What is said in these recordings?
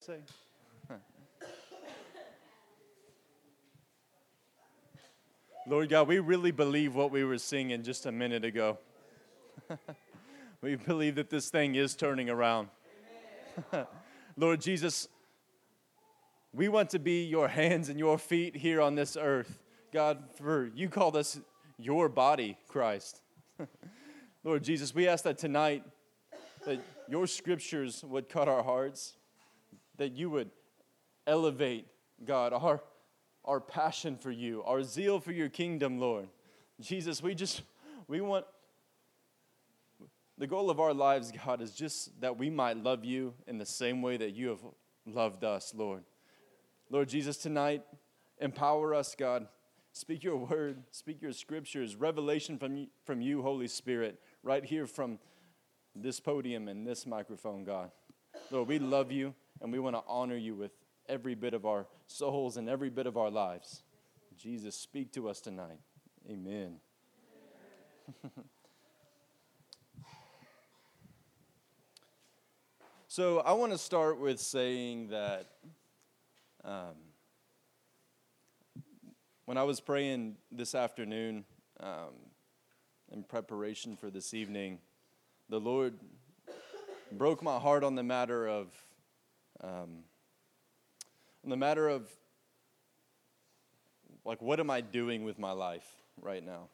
say? Lord God, we really believe what we were singing just a minute ago. we believe that this thing is turning around. Lord Jesus, we want to be your hands and your feet here on this earth. God, for you called us your body, Christ. Lord Jesus, we ask that tonight that your scriptures would cut our hearts, that you would elevate, God, our, our passion for you, our zeal for your kingdom, Lord. Jesus, we just, we want, the goal of our lives, God, is just that we might love you in the same way that you have loved us, Lord. Lord Jesus, tonight, empower us, God. Speak your word, speak your scriptures, revelation from you, from you, Holy Spirit, right here from this podium and this microphone, God. Lord, we love you and we want to honor you with every bit of our souls and every bit of our lives. Jesus, speak to us tonight. Amen. so, I want to start with saying that um, when I was praying this afternoon um, in preparation for this evening, the Lord broke my heart on the matter of um, on the matter of like what am I doing with my life right now?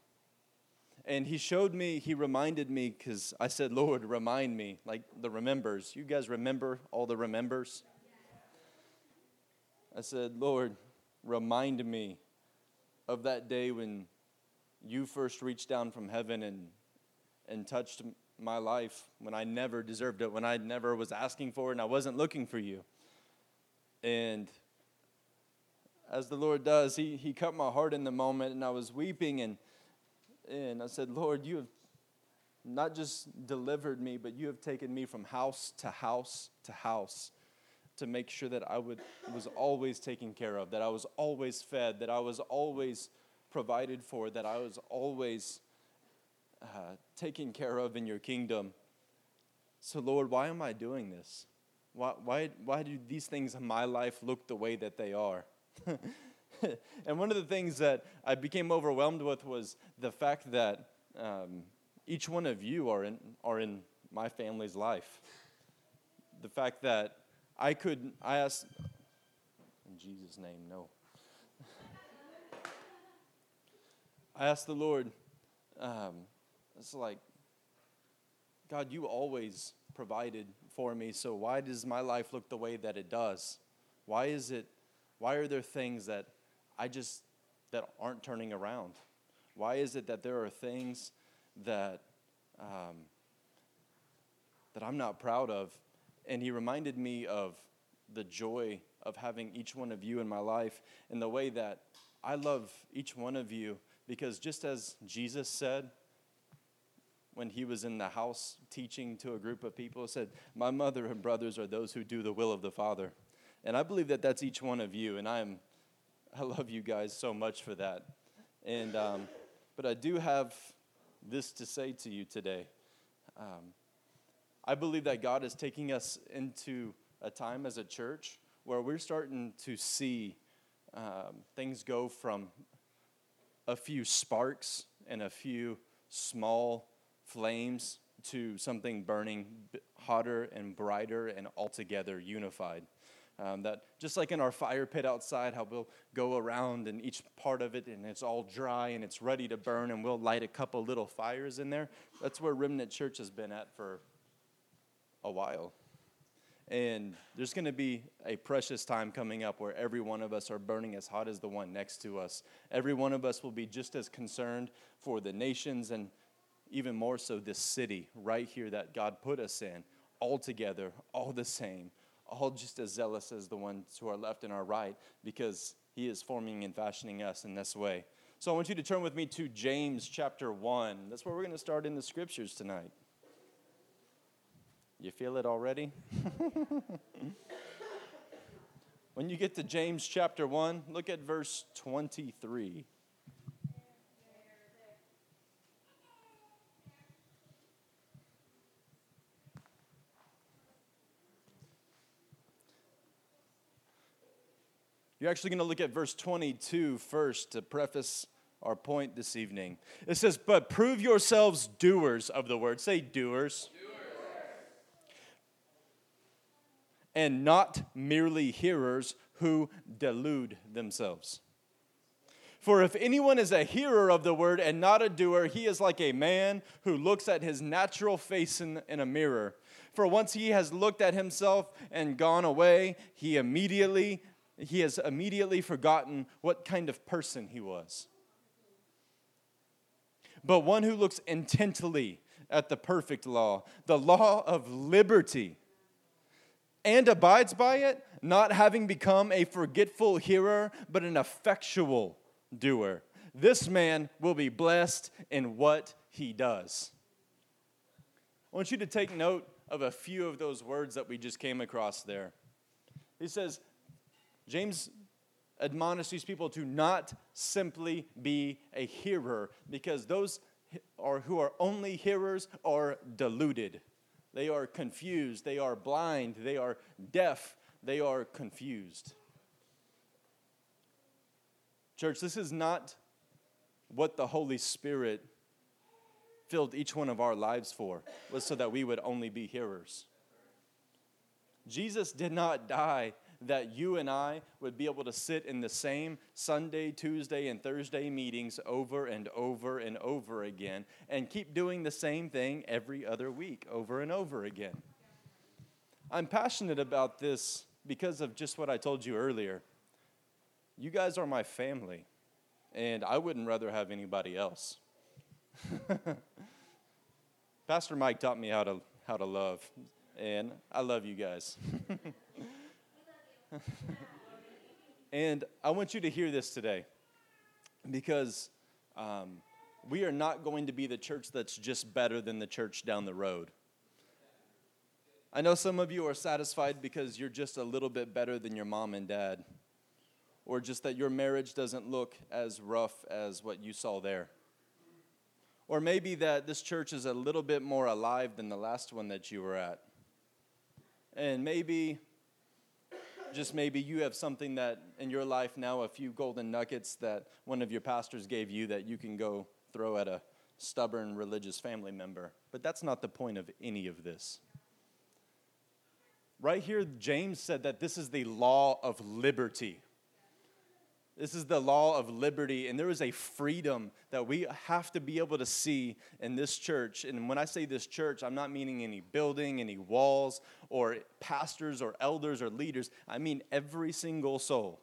And he showed me, he reminded me because I said, Lord, remind me, like the remembers. You guys remember all the remembers? I said, Lord, remind me of that day when you first reached down from heaven and, and touched my life when I never deserved it, when I never was asking for it and I wasn't looking for you. And as the Lord does, He, he cut my heart in the moment and I was weeping and, and I said, Lord, you have not just delivered me, but you have taken me from house to house to house to make sure that I would, was always taken care of, that I was always fed, that I was always provided for, that I was always uh, taken care of in your kingdom. So, Lord, why am I doing this? Why, why, why do these things in my life look the way that they are? and one of the things that I became overwhelmed with was the fact that um, each one of you are in, are in my family's life. The fact that I could, I asked, in Jesus' name, no. I asked the Lord, um, it's like, God, you always provided for me, so why does my life look the way that it does? Why is it, why are there things that I just, that aren't turning around? Why is it that there are things that, um, that I'm not proud of? And he reminded me of the joy of having each one of you in my life and the way that I love each one of you because just as Jesus said, when he was in the house teaching to a group of people said, My mother and brothers are those who do the will of the Father. And I believe that that's each one of you. And I am, I love you guys so much for that. And, um, but I do have this to say to you today. Um, I believe that God is taking us into a time as a church where we're starting to see um, things go from a few sparks and a few small flames to something burning hotter and brighter and altogether unified. Um, that just like in our fire pit outside, how we'll go around and each part of it and it's all dry and it's ready to burn, and we'll light a couple little fires in there. That's where Remnant Church has been at for a while. And there's going to be a precious time coming up where every one of us are burning as hot as the one next to us. Every one of us will be just as concerned for the nations and even more so this city right here that God put us in, all together, all the same, all just as zealous as the ones who are left and our right, because He is forming and fashioning us in this way. So I want you to turn with me to James chapter 1. That's where we're going to start in the scriptures tonight. You feel it already? when you get to James chapter 1, look at verse 23. You're actually going to look at verse 22 first to preface our point this evening. It says, But prove yourselves doers of the word. Say, doers. And not merely hearers who delude themselves. For if anyone is a hearer of the word and not a doer, he is like a man who looks at his natural face in, in a mirror. For once he has looked at himself and gone away, he immediately he has immediately forgotten what kind of person he was. But one who looks intently at the perfect law, the law of liberty, and abides by it, not having become a forgetful hearer, but an effectual doer, this man will be blessed in what he does. I want you to take note of a few of those words that we just came across there. He says, James admonishes these people to not simply be a hearer because those are who are only hearers are deluded. They are confused, they are blind, they are deaf, they are confused. Church, this is not what the Holy Spirit filled each one of our lives for, was so that we would only be hearers. Jesus did not die that you and I would be able to sit in the same Sunday, Tuesday, and Thursday meetings over and over and over again and keep doing the same thing every other week over and over again. I'm passionate about this because of just what I told you earlier. You guys are my family, and I wouldn't rather have anybody else. Pastor Mike taught me how to, how to love, and I love you guys. and I want you to hear this today because um, we are not going to be the church that's just better than the church down the road. I know some of you are satisfied because you're just a little bit better than your mom and dad or just that your marriage doesn't look as rough as what you saw there. Or maybe that this church is a little bit more alive than the last one that you were at. And maybe, just maybe, you have something that in your life now, a few golden nuggets that one of your pastors gave you that you can go throw at a stubborn religious family member. But that's not the point of any of this. Right here, James said that this is the law of liberty. This is the law of liberty, and there is a freedom that we have to be able to see in this church. And when I say this church, I'm not meaning any building, any walls, or pastors, or elders, or leaders. I mean every single soul,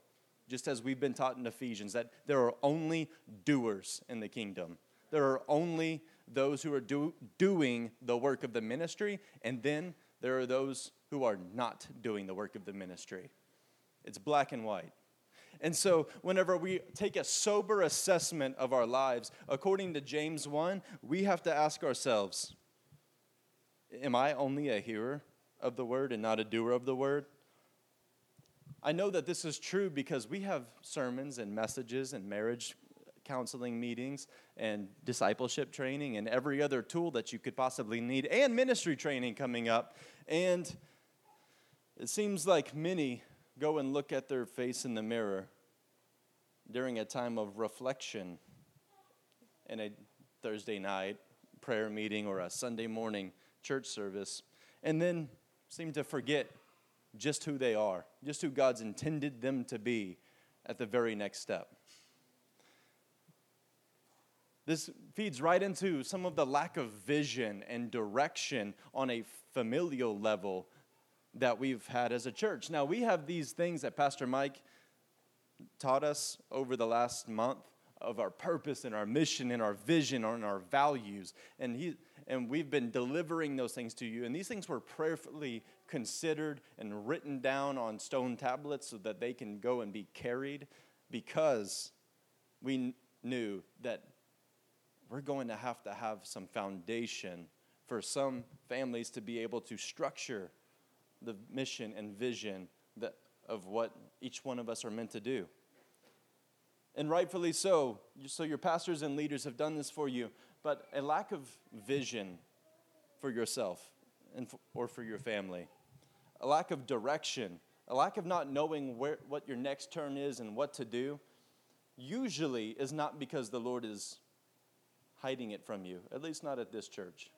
just as we've been taught in Ephesians, that there are only doers in the kingdom. There are only those who are do, doing the work of the ministry, and then there are those who are not doing the work of the ministry. It's black and white. And so, whenever we take a sober assessment of our lives, according to James 1, we have to ask ourselves Am I only a hearer of the word and not a doer of the word? I know that this is true because we have sermons and messages and marriage counseling meetings and discipleship training and every other tool that you could possibly need and ministry training coming up. And it seems like many go and look at their face in the mirror during a time of reflection in a Thursday night prayer meeting or a Sunday morning church service, and then seem to forget just who they are, just who God's intended them to be at the very next step. This feeds right into some of the lack of vision and direction on a familial level that we've had as a church. Now, we have these things that Pastor Mike taught us over the last month of our purpose and our mission and our vision and our values. And, he, and we've been delivering those things to you. And these things were prayerfully considered and written down on stone tablets so that they can go and be carried because we knew that we're going to have to have some foundation for some families to be able to structure the mission and vision that, of what each one of us are meant to do. And rightfully so. So, your pastors and leaders have done this for you, but a lack of vision for yourself and for, or for your family, a lack of direction a lack of not knowing where, what your next turn is and what to do, usually is not because the Lord is hiding it from you, at least not at this church.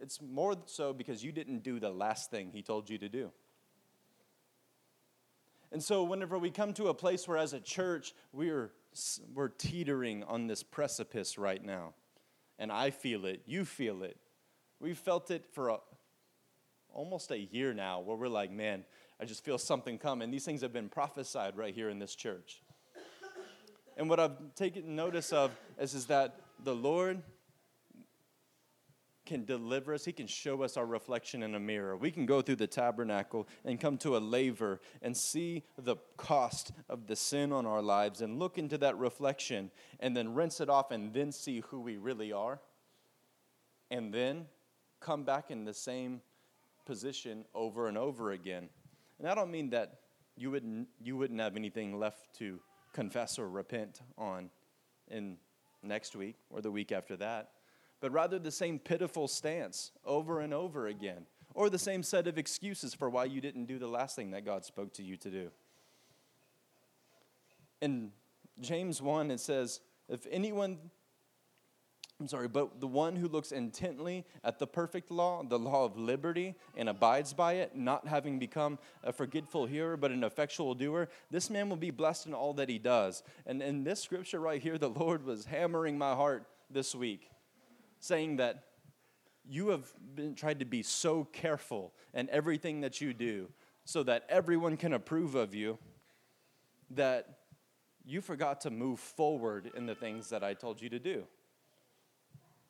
It's more so because you didn't do the last thing He told you to do. And so, whenever we come to a place where, as a church, we're, we're teetering on this precipice right now, and I feel it, you feel it, we've felt it for a, almost a year now, where we're like, man, I just feel something coming. These things have been prophesied right here in this church. And what I've taken notice of is, is that the Lord can deliver us. He can show us our reflection in a mirror. We can go through the tabernacle and come to a laver and see the cost of the sin on our lives and look into that reflection and then rinse it off and then see who we really are. And then come back in the same position over and over again. And I don't mean that you wouldn't, you wouldn't have anything left to confess or repent on in next week or the week after that but rather the same pitiful stance over and over again, or the same set of excuses for why you didn't do the last thing that God spoke to you to do. In James 1, it says, If anyone, I'm sorry, but the one who looks intently at the perfect law, the law of liberty, and abides by it, not having become a forgetful hearer, but an effectual doer, this man will be blessed in all that he does. And in this scripture right here, the Lord was hammering my heart this week saying that you have been tried to be so careful in everything that you do so that everyone can approve of you that you forgot to move forward in the things that I told you to do.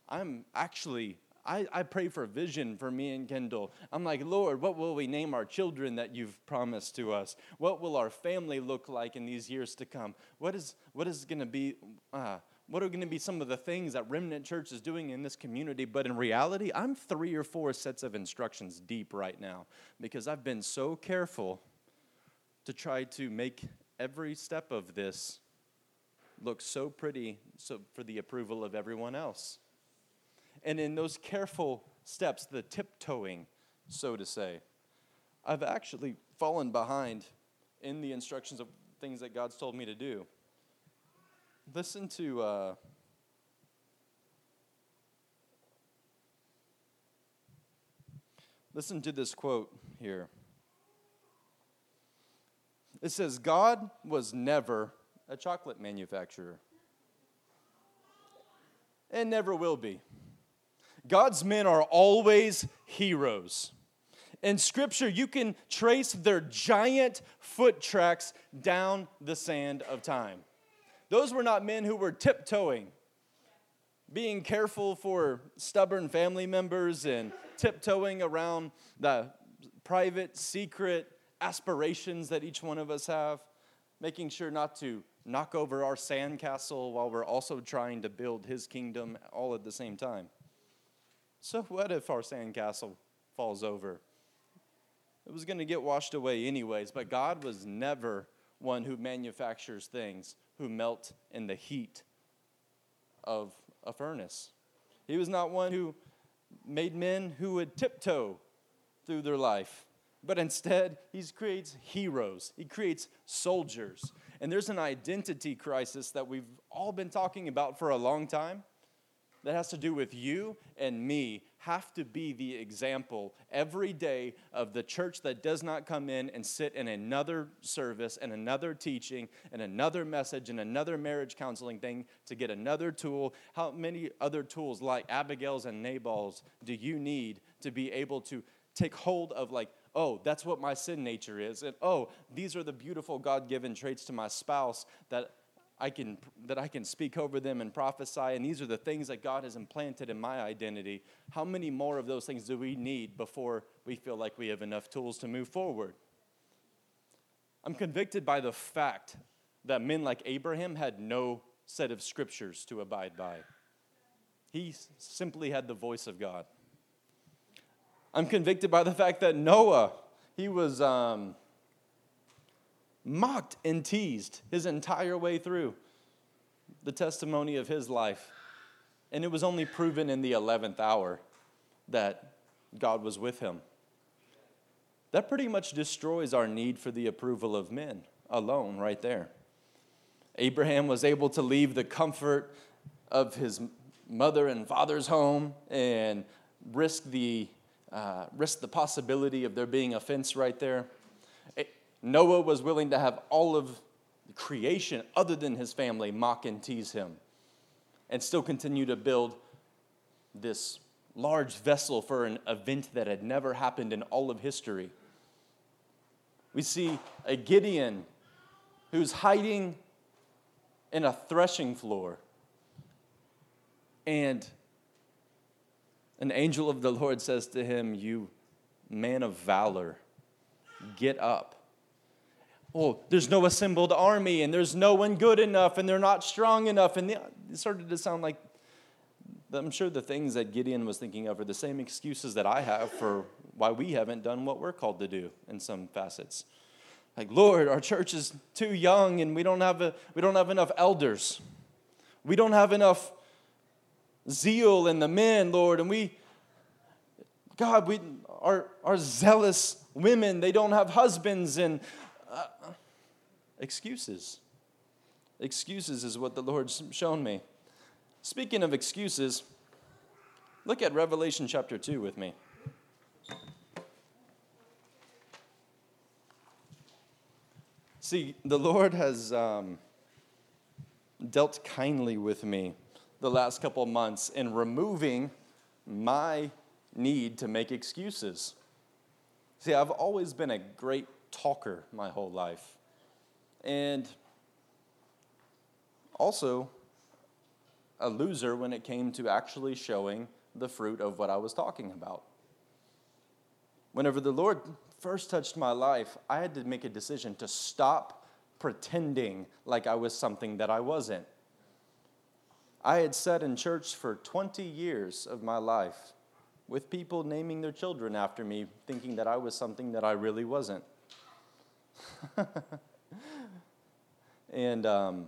I'm actually, I, I pray for vision for me and Kendall. I'm like, Lord, what will we name our children that you've promised to us? What will our family look like in these years to come? What is, what is going to be, uh, what are going to be some of the things that Remnant Church is doing in this community? But in reality, I'm three or four sets of instructions deep right now because I've been so careful to try to make every step of this look so pretty so for the approval of everyone else. And in those careful steps, the tiptoeing, so to say, I've actually fallen behind in the instructions of things that God's told me to do. Listen to. Uh, listen to this quote here. It says, God was never a chocolate manufacturer and never will be. God's men are always heroes. In Scripture, you can trace their giant foot tracks down the sand of time. Those were not men who were tiptoeing, being careful for stubborn family members and tiptoeing around the private, secret aspirations that each one of us have, making sure not to knock over our sandcastle while we're also trying to build his kingdom all at the same time. So, what if our sandcastle falls over? It was going to get washed away anyways, but God was never one who manufactures things who melt in the heat of a furnace. He was not one who made men who would tiptoe through their life, but instead, he creates heroes, he creates soldiers. And there's an identity crisis that we've all been talking about for a long time that has to do with you and me have to be the example every day of the church that does not come in and sit in another service and another teaching and another message and another marriage counseling thing to get another tool. How many other tools like Abigail's and Nabal's do you need to be able to take hold of, like, oh, that's what my sin nature is, and oh, these are the beautiful God given traits to my spouse that I can, that I can speak over them and prophesy, and these are the things that God has implanted in my identity. How many more of those things do we need before we feel like we have enough tools to move forward? I'm convicted by the fact that men like Abraham had no set of scriptures to abide by. He simply had the voice of God. I'm convicted by the fact that Noah, he was. Um, mocked and teased his entire way through the testimony of his life. And it was only proven in the 11th hour that God was with him. that pretty much destroys our need for the approval of men alone, right there. Abraham was able to leave the comfort of his mother and father's home and risk the, uh, risk the possibility of there being offense right there. Noah was willing to have all of creation other than his family mock and tease him and still continue to build this large vessel for an event that had never happened in all of history. We see a Gideon who's hiding in a threshing floor. And an angel of the Lord says to him, You man of valor, get up. Oh, there's no assembled army, and there's no one good enough, and they're not strong enough. And it started to sound like I'm sure the things that Gideon was thinking of are the same excuses that I have for why we haven't done what we're called to do in some facets. Like, Lord, our church is too young and we don't have, a, we don't have enough elders. We don't have enough zeal in the men, Lord, and we, God, we, our, our zealous women, they don't have husbands and uh, excuses. Excuses is what the Lord's shown me. Speaking of excuses, look at Revelation chapter 2 with me. See, the Lord has um, dealt kindly with me the last couple months in removing my need to make excuses. See, I've always been a great talker my whole life. And also, a loser when it came to actually showing the fruit of what I was talking about. Whenever the Lord first touched my life, I had to make a decision to stop pretending like I was something that I wasn't. I had sat in church for 20 years of my life with people naming their children after me, thinking that I was something that I really wasn't. and um,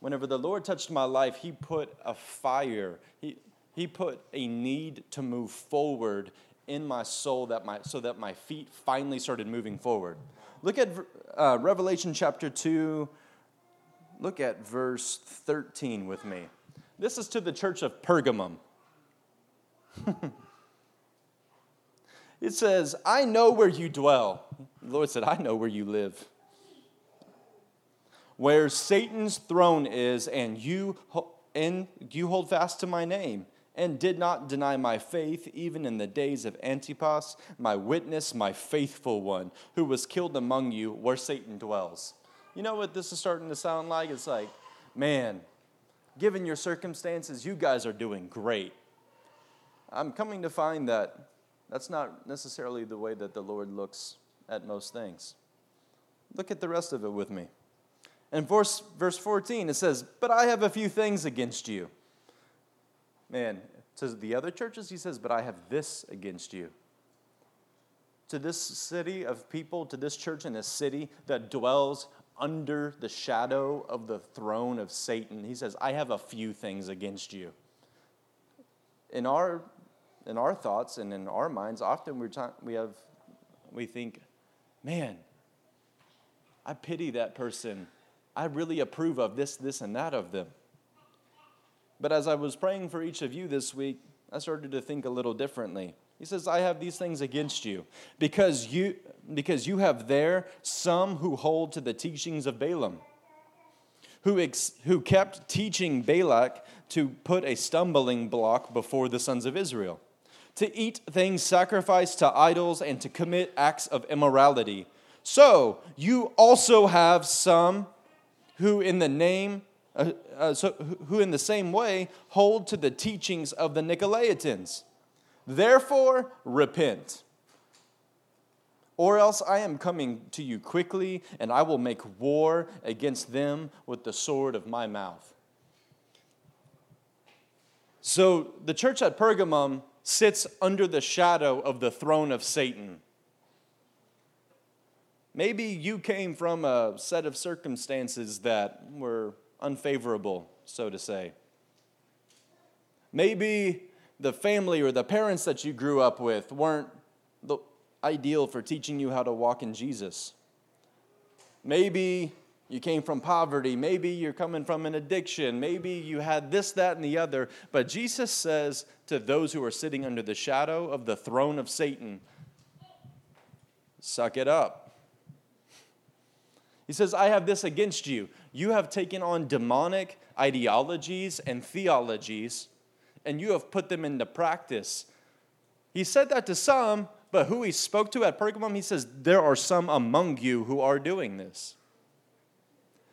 whenever the Lord touched my life, He put a fire, He, he put a need to move forward in my soul that my, so that my feet finally started moving forward. Look at uh, Revelation chapter 2, look at verse 13 with me. This is to the church of Pergamum. it says, I know where you dwell. The Lord said, I know where you live where Satan's throne is, and you, and you hold fast to my name, and did not deny my faith, even in the days of Antipas, my witness, my faithful one, who was killed among you, where Satan dwells. You know what this is starting to sound like? It's like, man, given your circumstances, you guys are doing great. I'm coming to find that that's not necessarily the way that the Lord looks at most things. Look at the rest of it with me. In verse, verse 14, it says, But I have a few things against you. Man, to the other churches, he says, But I have this against you. To this city of people, to this church in this city that dwells under the shadow of the throne of Satan, he says, I have a few things against you. In our, in our thoughts and in our minds, often we're ta- we, have, we think, man, I pity that person I really approve of this, this, and that of them. But as I was praying for each of you this week, I started to think a little differently. He says, I have these things against you because you, because you have there some who hold to the teachings of Balaam, who, ex, who kept teaching Balak to put a stumbling block before the sons of Israel, to eat things sacrificed to idols, and to commit acts of immorality. So you also have some who in the name uh, uh, so, who in the same way hold to the teachings of the Nicolaitans. Therefore, repent. Or else I am coming to you quickly, and I will make war against them with the sword of my mouth. So the church at Pergamum sits under the shadow of the throne of Satan. Maybe you came from a set of circumstances that were unfavorable, so to say. Maybe the family or the parents that you grew up with weren't the, ideal for teaching you how to walk in Jesus. Maybe you came from poverty. Maybe you're coming from an addiction. Maybe you had this, that, and the other. But Jesus says to those who are sitting under the shadow of the throne of Satan, suck it up. He says, I have this against you. You have taken on demonic ideologies and theologies, and you have put them into practice. He said that to some, but who he spoke to at Pergamum, he says, There are some among you who are doing this.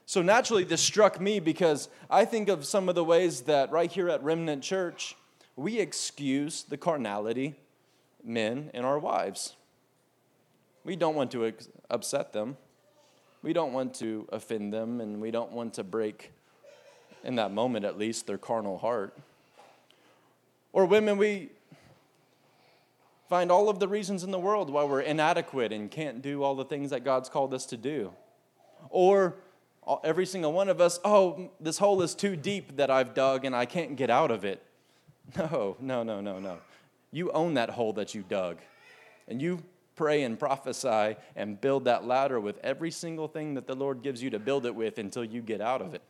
So naturally, this struck me because I think of some of the ways that right here at Remnant Church, we excuse the carnality, men and our wives. We don't want to upset them. We don't want to offend them, and we don't want to break, in that moment at least, their carnal heart. Or women, we find all of the reasons in the world why we're inadequate and can't do all the things that God's called us to do. Or every single one of us, oh, this hole is too deep that I've dug and I can't get out of it. No, no, no, no, no. You own that hole that you dug. And you pray and prophesy and build that ladder with every single thing that the Lord gives you to build it with until you get out of it.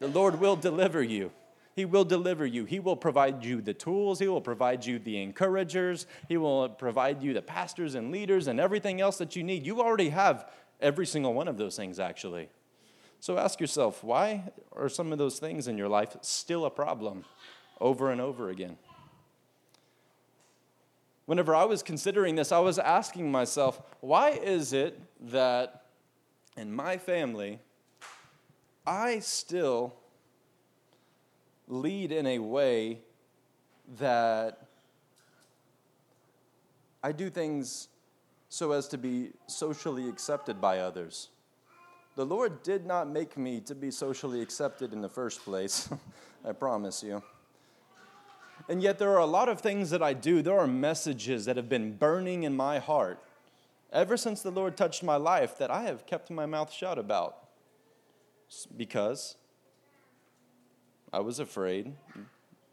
The Lord will deliver you. He will deliver you. He will provide you the tools. He will provide you the encouragers. He will provide you the pastors and leaders and everything else that you need. You already have every single one of those things, actually. So ask yourself why are some of those things in your life still a problem over and over again? Whenever I was considering this, I was asking myself, why is it that in my family, I still lead in a way that I do things so as to be socially accepted by others. The Lord did not make me to be socially accepted in the first place, I promise you. And yet, there are a lot of things that I do, there are messages that have been burning in my heart ever since the Lord touched my life that I have kept my mouth shut about. Because I was afraid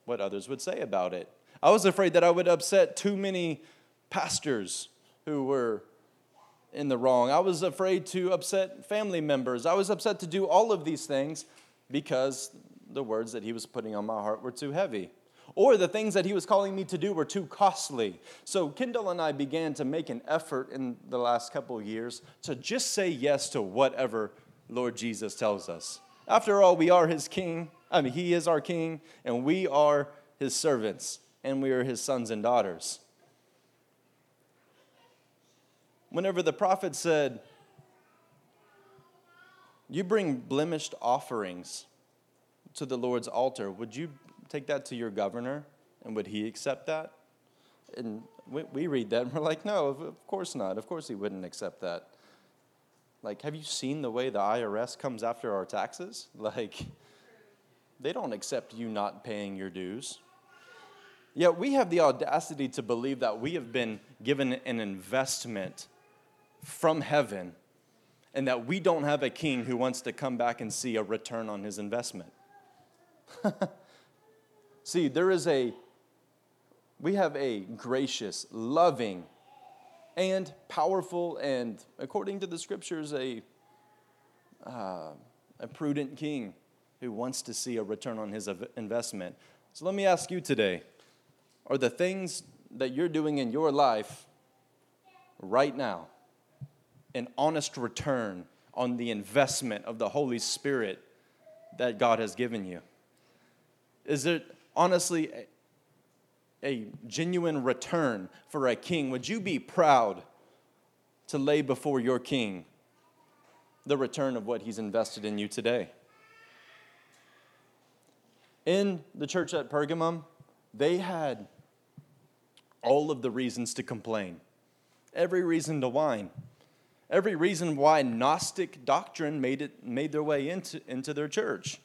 what others would say about it. I was afraid that I would upset too many pastors who were in the wrong. I was afraid to upset family members. I was upset to do all of these things because the words that he was putting on my heart were too heavy. Or the things that he was calling me to do were too costly. So Kendall and I began to make an effort in the last couple of years to just say yes to whatever Lord Jesus tells us. After all, we are his king. I mean, he is our king, and we are his servants, and we are his sons and daughters. Whenever the prophet said, You bring blemished offerings to the Lord's altar, would you take that to your governor, and would he accept that? And we, we read that, and we're like, No, of course not. Of course he wouldn't accept that. Like, have you seen the way the IRS comes after our taxes? Like, they don't accept you not paying your dues. Yet we have the audacity to believe that we have been given an investment from heaven and that we don't have a king who wants to come back and see a return on his investment. see, there is a, we have a gracious, loving, and powerful, and according to the scriptures, a, uh, a prudent king who wants to see a return on his investment. So let me ask you today are the things that you're doing in your life right now an honest return on the investment of the Holy Spirit that God has given you? Is it honestly a, a genuine return for a king? Would you be proud to lay before your king the return of what he's invested in you today? in the church at Pergamum, they had all of the reasons to complain, every reason to whine, every reason why Gnostic doctrine made, it, made their way into, into their church.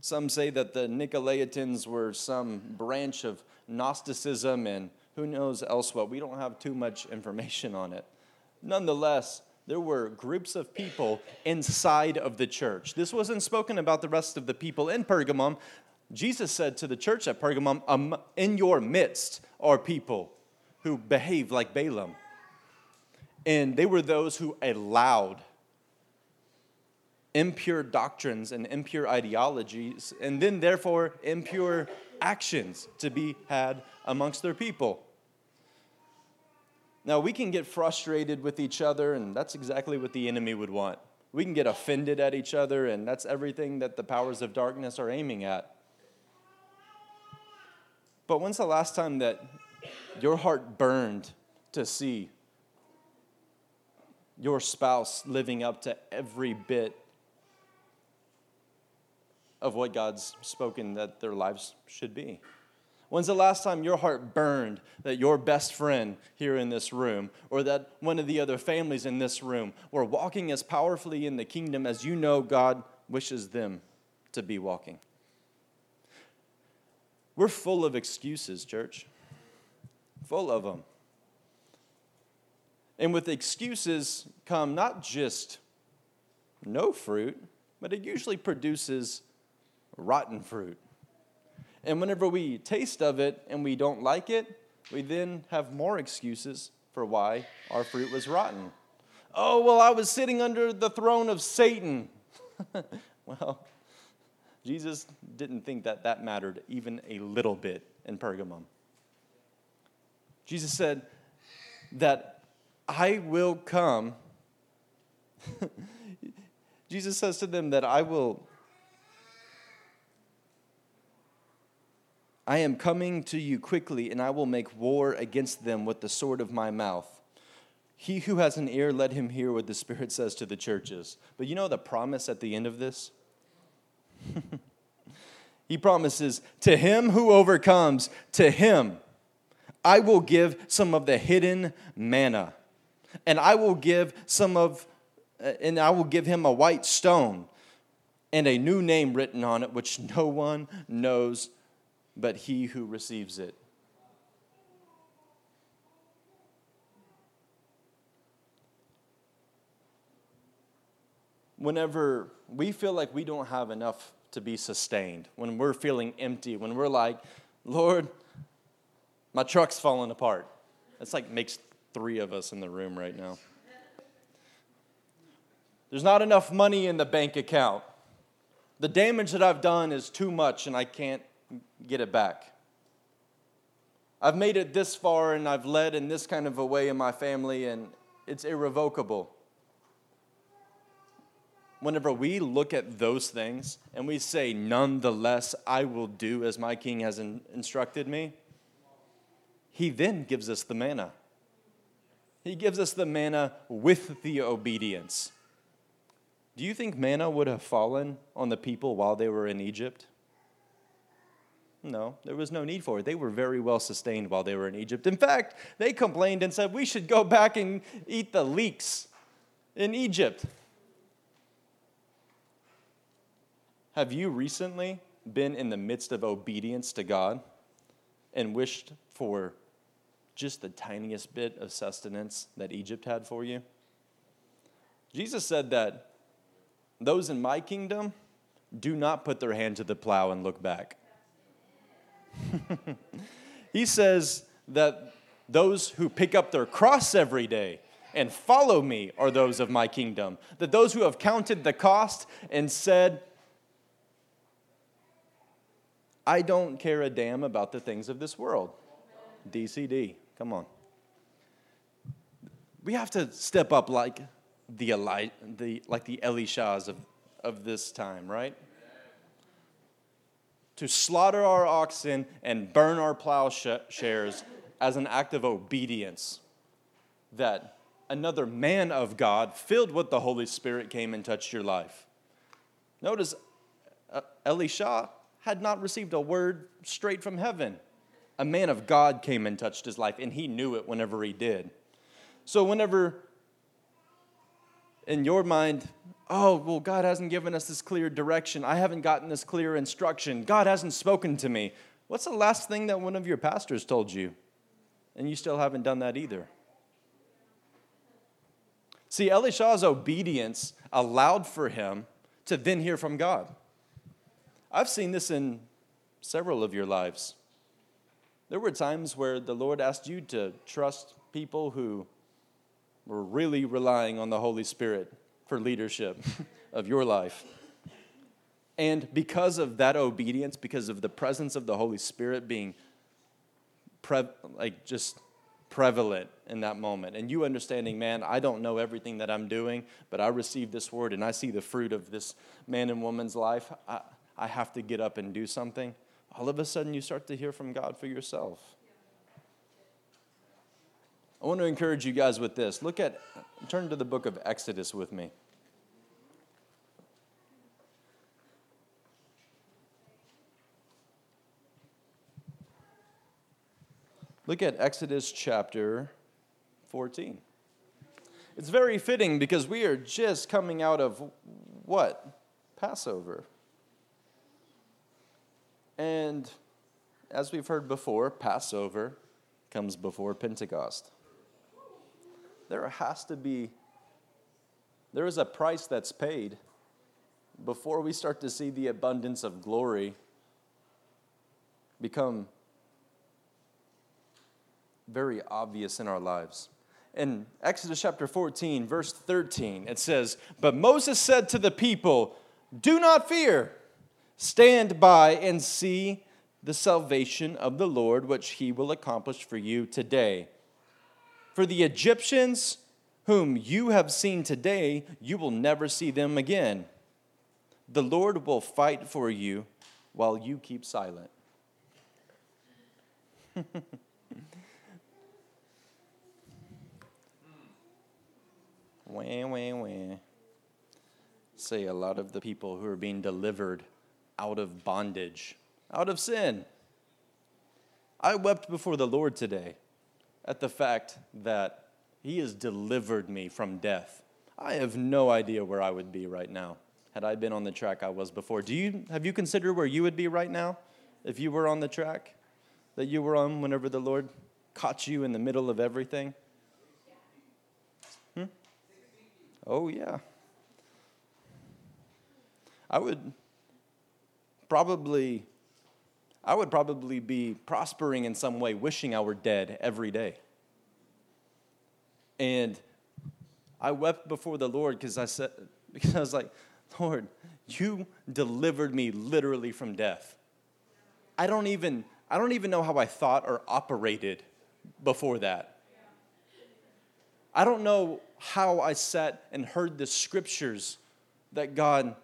Some say that the Nicolaitans were some branch of Gnosticism and who knows else what. We don't have too much information on it. Nonetheless, there were groups of people inside of the church. This wasn't spoken about the rest of the people in Pergamum. Jesus said to the church at Pergamum, um, In your midst are people who behave like Balaam. And they were those who allowed impure doctrines and impure ideologies, and then therefore impure actions to be had amongst their people. Now, we can get frustrated with each other, and that's exactly what the enemy would want. We can get offended at each other, and that's everything that the powers of darkness are aiming at. But when's the last time that your heart burned to see your spouse living up to every bit of what God's spoken that their lives should be? When's the last time your heart burned that your best friend here in this room or that one of the other families in this room were walking as powerfully in the kingdom as you know God wishes them to be walking? We're full of excuses, church. Full of them. And with excuses come not just no fruit, but it usually produces rotten fruit. And whenever we taste of it and we don't like it, we then have more excuses for why our fruit was rotten. Oh, well, I was sitting under the throne of Satan. well, Jesus didn't think that that mattered even a little bit in Pergamum. Jesus said that I will come. Jesus says to them that I will I am coming to you quickly, and I will make war against them with the sword of my mouth. He who has an ear, let him hear what the Spirit says to the churches. But you know the promise at the end of this? he promises, To him who overcomes, to him I will give some of the hidden manna, and I will give some of, uh, and I will give him a white stone and a new name written on it, which no one knows but he who receives it. Whenever we feel like we don't have enough to be sustained, when we're feeling empty, when we're like, Lord, my truck's falling apart. That's like makes three of us in the room right now. There's not enough money in the bank account. The damage that I've done is too much and I can't get it back. I've made it this far and I've led in this kind of a way in my family, and it's irrevocable. Whenever we look at those things and we say, Nonetheless, I will do as my king has in- instructed me, he then gives us the manna. He gives us the manna with the obedience. Do you think manna would have fallen on the people while they were in Egypt? No, there was no need for it. They were very well sustained while they were in Egypt. In fact, they complained and said, We should go back and eat the leeks in Egypt. Have you recently been in the midst of obedience to God and wished for just the tiniest bit of sustenance that Egypt had for you? Jesus said that those in my kingdom do not put their hand to the plow and look back. he says that those who pick up their cross every day and follow me are those of my kingdom. That those who have counted the cost and said, I don't care a damn about the things of this world. DCD, come on. We have to step up like the, Eli- the, like the Elishas of, of this time, right? to slaughter our oxen and burn our plowshares as an act of obedience. That another man of God, filled with the Holy Spirit, came and touched your life. Notice uh, Elisha had not received a word straight from heaven. A man of God came and touched his life, and he knew it whenever he did. So, whenever in your mind, oh, well, God hasn't given us this clear direction. I haven't gotten this clear instruction. God hasn't spoken to me. What's the last thing that one of your pastors told you? And you still haven't done that either. See, Elisha's obedience allowed for him to then hear from God. I've seen this in several of your lives. There were times where the Lord asked you to trust people who were really relying on the Holy Spirit for leadership of your life. And because of that obedience, because of the presence of the Holy Spirit being pre- like just prevalent in that moment, and you understanding, man, I don't know everything that I'm doing, but I received this word and I see the fruit of this man and woman's life, I, I have to get up and do something. All of a sudden, you start to hear from God for yourself. I want to encourage you guys with this. Look at, turn to the book of Exodus with me. Look at Exodus chapter 14. It's very fitting because we are just coming out of what? Passover. And as we've heard before, Passover comes before Pentecost. There has to be, there is a price that's paid before we start to see the abundance of glory become very obvious in our lives. In Exodus chapter 14, verse 13, it says, But Moses said to the people, Do not fear, stand by and see the salvation of the Lord, which he will accomplish for you today. For the Egyptians whom you have seen today, you will never see them again. The Lord will fight for you while you keep silent. wah, wah, wah. Say a lot of the people who are being delivered out of bondage, out of sin. I wept before the Lord today at the fact that He has delivered me from death. I have no idea where I would be right now had I been on the track I was before. Do you have you considered where you would be right now if you were on the track that you were on whenever the Lord caught you in the middle of everything? Hmm? Oh yeah. I would probably I would probably be prospering in some way, wishing I were dead every day. And I wept before the Lord because I said, because I was like, Lord, you delivered me literally from death. I don't even, I don't even know how I thought or operated before that. I don't know how I sat and heard the scriptures that God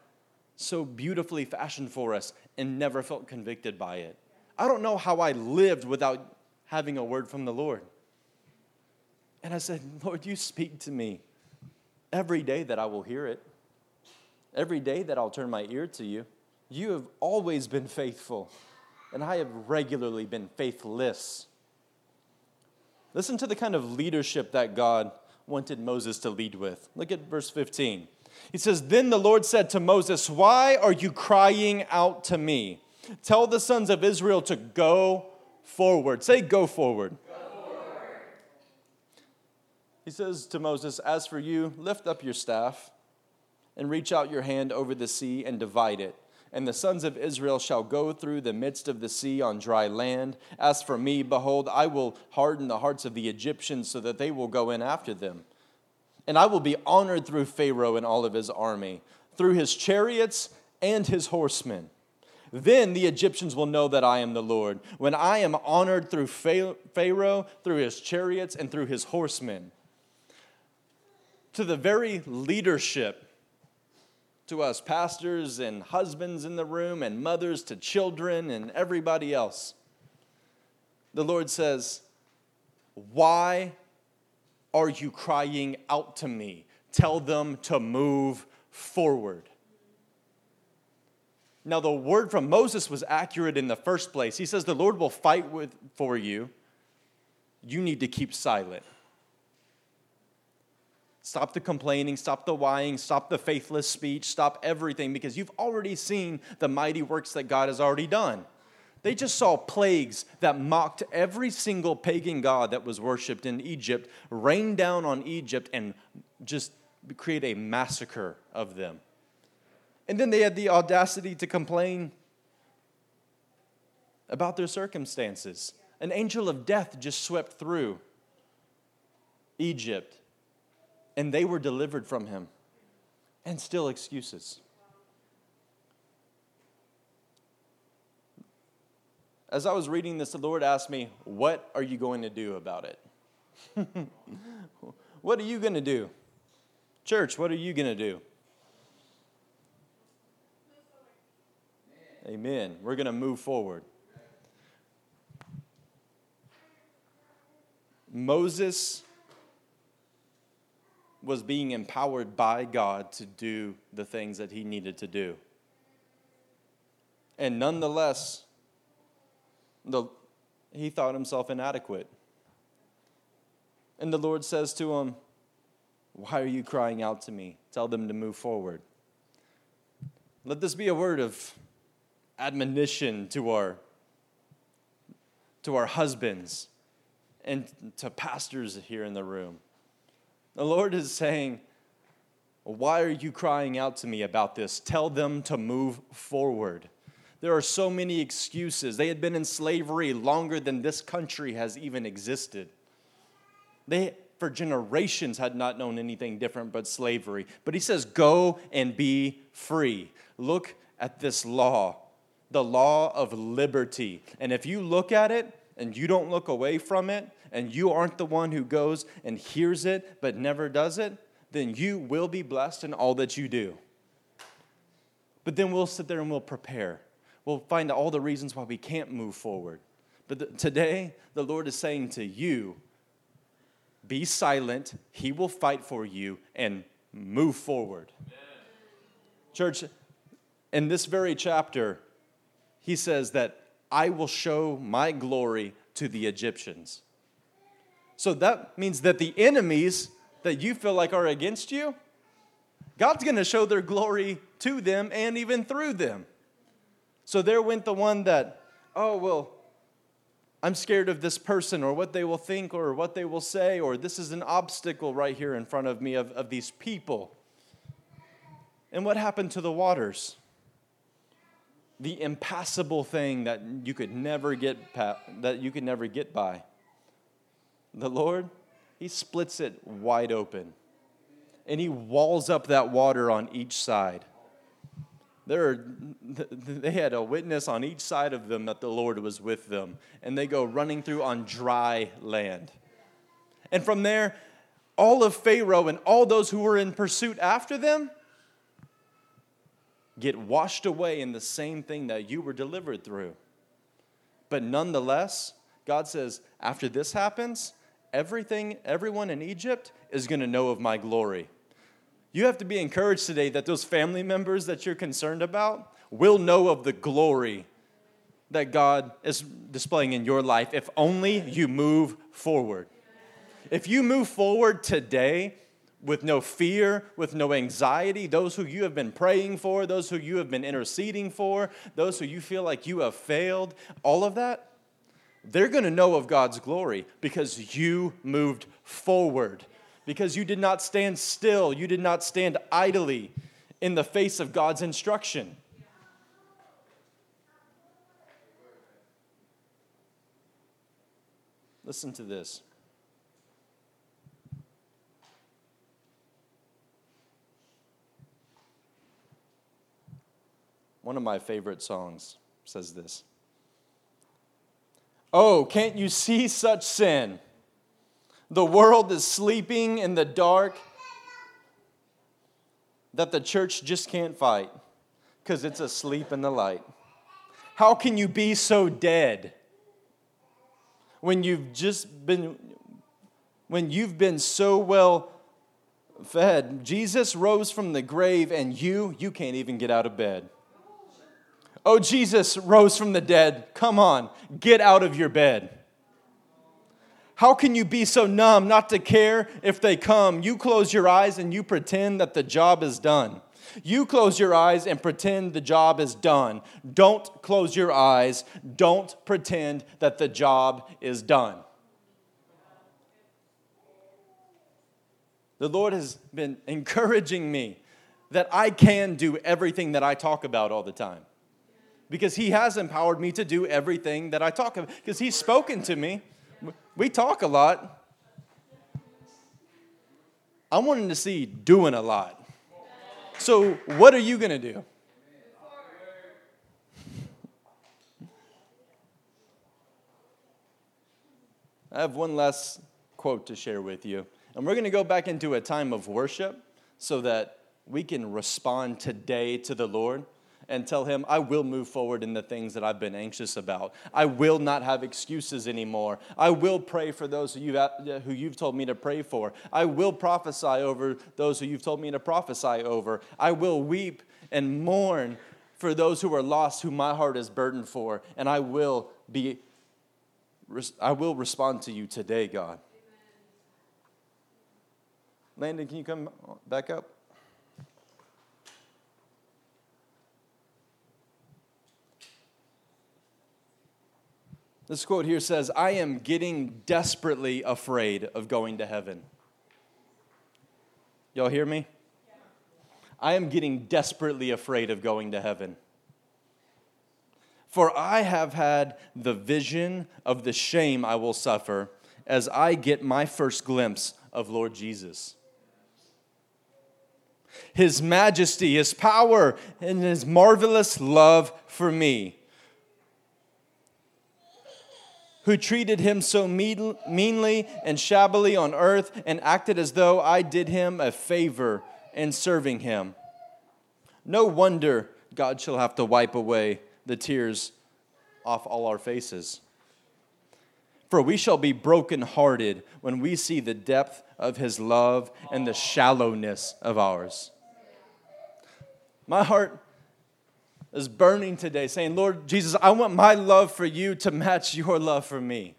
so beautifully fashioned for us and never felt convicted by it. I don't know how I lived without having a word from the Lord. And I said, Lord, you speak to me every day that I will hear it, every day that I'll turn my ear to you. You have always been faithful, and I have regularly been faithless. Listen to the kind of leadership that God wanted Moses to lead with. Look at verse 15. He says, Then the Lord said to Moses, Why are you crying out to me? Tell the sons of Israel to go forward. Say, Go forward. Go forward. He says to Moses, As for you, lift up your staff and reach out your hand over the sea and divide it. And the sons of Israel shall go through the midst of the sea on dry land. As for me, behold, I will harden the hearts of the Egyptians so that they will go in after them. And I will be honored through Pharaoh and all of his army, through his chariots and his horsemen. Then the Egyptians will know that I am the Lord, when I am honored through Pharaoh, through his chariots, and through his horsemen. To the very leadership, to us pastors and husbands in the room, and mothers to children, and everybody else, the Lord says, Why are you crying out to me? Tell them to move forward. Now, the word from Moses was accurate in the first place. He says, The Lord will fight with, for you. You need to keep silent. Stop the complaining, stop the whining, stop the faithless speech, stop everything because you've already seen the mighty works that God has already done. They just saw plagues that mocked every single pagan god that was worshiped in Egypt rain down on Egypt and just create a massacre of them. And then they had the audacity to complain about their circumstances An angel of death just swept through Egypt, and they were delivered from him. And still excuses. As I was reading this, the Lord asked me, What are you going to do about it? what are you going to do? Church, what are you going to do? Amen. We're going to move forward. Moses was being empowered by God to do the things that he needed to do. And nonetheless, the, he thought himself inadequate. And the Lord says to him, Why are you crying out to me? Tell them to move forward. Let this be a word of admonition to our, to our husbands and to pastors here in the room. The Lord is saying, Why are you crying out to me about this? Tell them to move forward. There are so many excuses. They had been in slavery longer than this country has even existed. They, for generations, had not known anything different but slavery. But he says, Go and be free. Look at this law, the law of liberty. And if you look at it and you don't look away from it, and you aren't the one who goes and hears it but never does it, then you will be blessed in all that you do. But then we'll sit there and we'll prepare. We'll find all the reasons why we can't move forward. But today, the Lord is saying to you, be silent, He will fight for you, and move forward. Amen. Church, in this very chapter, He says that I will show my glory to the Egyptians. So that means that the enemies that you feel like are against you, God's to show their glory to them and even through them. So there went the one that, oh, well, I'm scared of this person or what they will think or what they will say, or this is an obstacle right here in front of me of, of these people. And what happened to the waters? The impassable thing that you could never get that you could never get by. The Lord, He splits it wide open and He walls up that water on each side. There are, they had a witness on each side of them that the Lord was with them, and they go running through on dry land. And from there, all of Pharaoh and all those who were in pursuit after them get washed away in the same thing that you were delivered through. But nonetheless, God says, after this happens, everything, everyone in Egypt is going to know of my glory. You have to be encouraged today that those family members that you're concerned about will know of the glory that God is displaying in your life if only you move forward. If you move forward today with no fear, with no anxiety, those who you have been praying for, those who you have been interceding for, those who you feel like you have failed, all of that, they're going to know of God's glory because you moved forward, because you did not stand still, you did not stand idly in the face of God's instruction. Listen to this. One of my favorite songs says this. Oh, can't you see such sin? The world is sleeping in the dark that the church just can't fight because it's asleep in the light. How can you be so dead when you've just been when you've been so well fed? Jesus rose from the grave and you you can't even get out of bed. Oh, Jesus rose from the dead. Come on, get out of your bed. How can you be so numb not to care if they come? You close your eyes and you pretend that the job is done. You close your eyes and pretend the job is done. Don't close your eyes. Don't pretend that the job is done. The Lord has been encouraging me that I can do everything that I talk about all the time because He has empowered me to do everything that I talk about, because He's spoken to me. We talk a lot. I want Him to see doing a lot. So, what are you going to do? I have one last quote to share with you. And we're going to go back into a time of worship so that we can respond today to the Lord and tell Him, I will move forward in the things that I've been anxious about. I will not have excuses anymore. I will pray for those who you've, who you've told me to pray for. I will prophesy over those who you've told me to prophesy over. I will weep and mourn for those who are lost, who my heart is burdened for. And I will be, I will respond to you today, God. Landon, can you come back up? This quote here says, I am getting desperately afraid of going to heaven. Y'all hear me? I am getting desperately afraid of going to heaven. For I have had the vision of the shame I will suffer as I get my first glimpse of Lord Jesus. His majesty, His power, and His marvelous love for me. Who treated him so meanly and shabbily on earth and acted as though I did him a favor in serving him. No wonder God shall have to wipe away the tears off all our faces. For we shall be brokenhearted when we see the depth of his love and the shallowness of ours. My heart is burning today, saying, Lord Jesus, I want my love for you to match your love for me.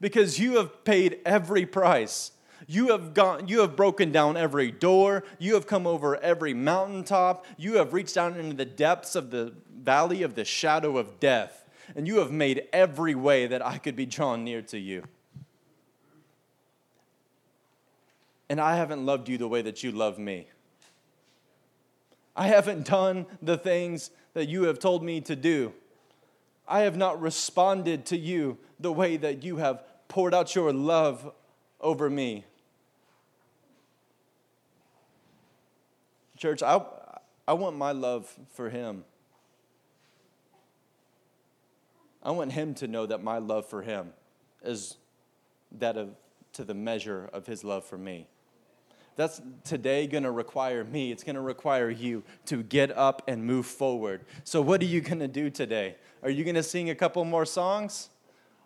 Because you have paid every price. You have gone, you have broken down every door. You have come over every mountaintop. You have reached down into the depths of the valley of the shadow of death. And you have made every way that I could be drawn near to you. And I haven't loved you the way that you love me. I haven't done the things that you have told me to do. I have not responded to you the way that you have poured out your love over me. Church, I, I want my love for him. I want him to know that my love for him is that of to the measure of his love for me that's today going to require me. It's going to require you to get up and move forward. So, what are you going to do today? Are you going to sing a couple more songs?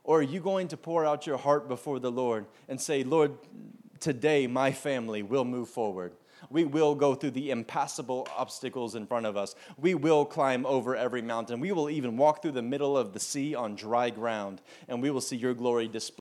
Or are you going to pour out your heart before the Lord and say, Lord, today my family will move forward? We will go through the impassable obstacles in front of us. We will climb over every mountain. We will even walk through the middle of the sea on dry ground, and we will see your glory displayed.